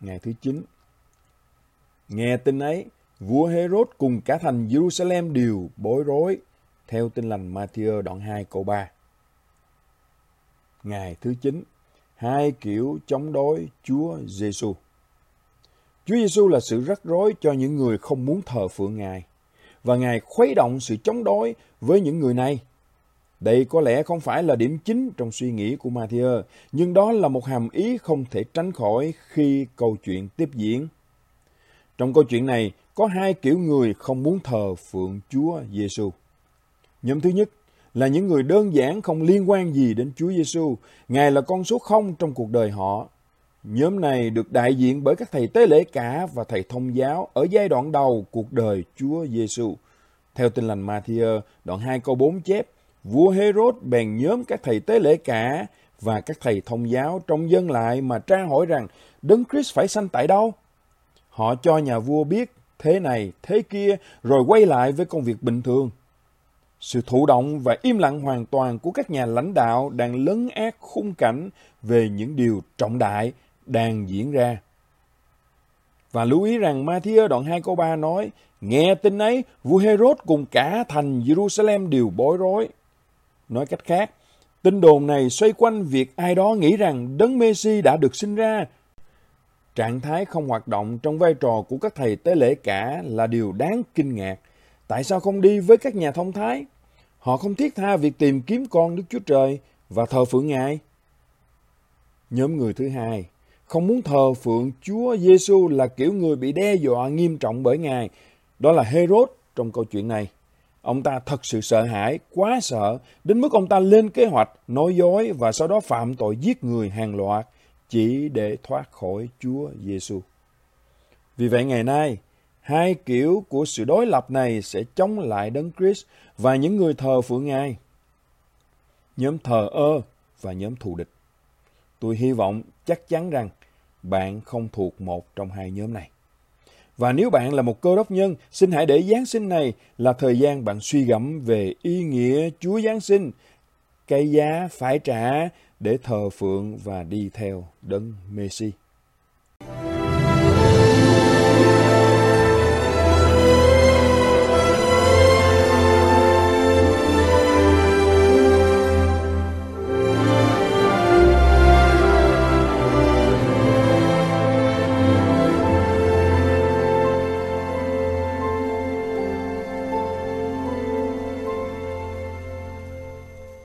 Ngày thứ 9 Nghe tin ấy, vua Herod cùng cả thành Jerusalem đều bối rối, theo tin lành Matthew đoạn 2 câu 3. Ngày thứ 9 Hai kiểu chống đối Chúa Giêsu. Chúa Giêsu là sự rắc rối cho những người không muốn thờ phượng Ngài và Ngài khuấy động sự chống đối với những người này. Đây có lẽ không phải là điểm chính trong suy nghĩ của Matthew, nhưng đó là một hàm ý không thể tránh khỏi khi câu chuyện tiếp diễn. Trong câu chuyện này, có hai kiểu người không muốn thờ phượng Chúa Giêsu. Nhóm thứ nhất là những người đơn giản không liên quan gì đến Chúa Giêsu, Ngài là con số không trong cuộc đời họ. Nhóm này được đại diện bởi các thầy tế lễ cả và thầy thông giáo ở giai đoạn đầu cuộc đời Chúa Giêsu. Theo tin lành Matthew, đoạn 2 câu 4 chép, vua Herod bèn nhóm các thầy tế lễ cả và các thầy thông giáo trong dân lại mà tra hỏi rằng Đấng Christ phải sanh tại đâu? Họ cho nhà vua biết thế này, thế kia, rồi quay lại với công việc bình thường. Sự thụ động và im lặng hoàn toàn của các nhà lãnh đạo đang lấn át khung cảnh về những điều trọng đại đang diễn ra. Và lưu ý rằng Matthew đoạn 2 câu 3 nói, nghe tin ấy, vua Herod cùng cả thành Jerusalem đều bối rối. Nói cách khác, tin đồn này xoay quanh việc ai đó nghĩ rằng đấng Messi đã được sinh ra. Trạng thái không hoạt động trong vai trò của các thầy tế lễ cả là điều đáng kinh ngạc. Tại sao không đi với các nhà thông thái? Họ không thiết tha việc tìm kiếm con Đức Chúa Trời và thờ phượng Ngài. Nhóm người thứ hai, không muốn thờ phượng Chúa Giêsu là kiểu người bị đe dọa nghiêm trọng bởi Ngài. Đó là Herod trong câu chuyện này. Ông ta thật sự sợ hãi, quá sợ, đến mức ông ta lên kế hoạch, nói dối và sau đó phạm tội giết người hàng loạt chỉ để thoát khỏi Chúa Giêsu. Vì vậy ngày nay, hai kiểu của sự đối lập này sẽ chống lại Đấng Christ và những người thờ phượng Ngài. Nhóm thờ ơ và nhóm thù địch. Tôi hy vọng chắc chắn rằng bạn không thuộc một trong hai nhóm này. Và nếu bạn là một cơ đốc nhân, xin hãy để Giáng sinh này là thời gian bạn suy gẫm về ý nghĩa Chúa Giáng sinh, cái giá phải trả để thờ phượng và đi theo đấng Messi.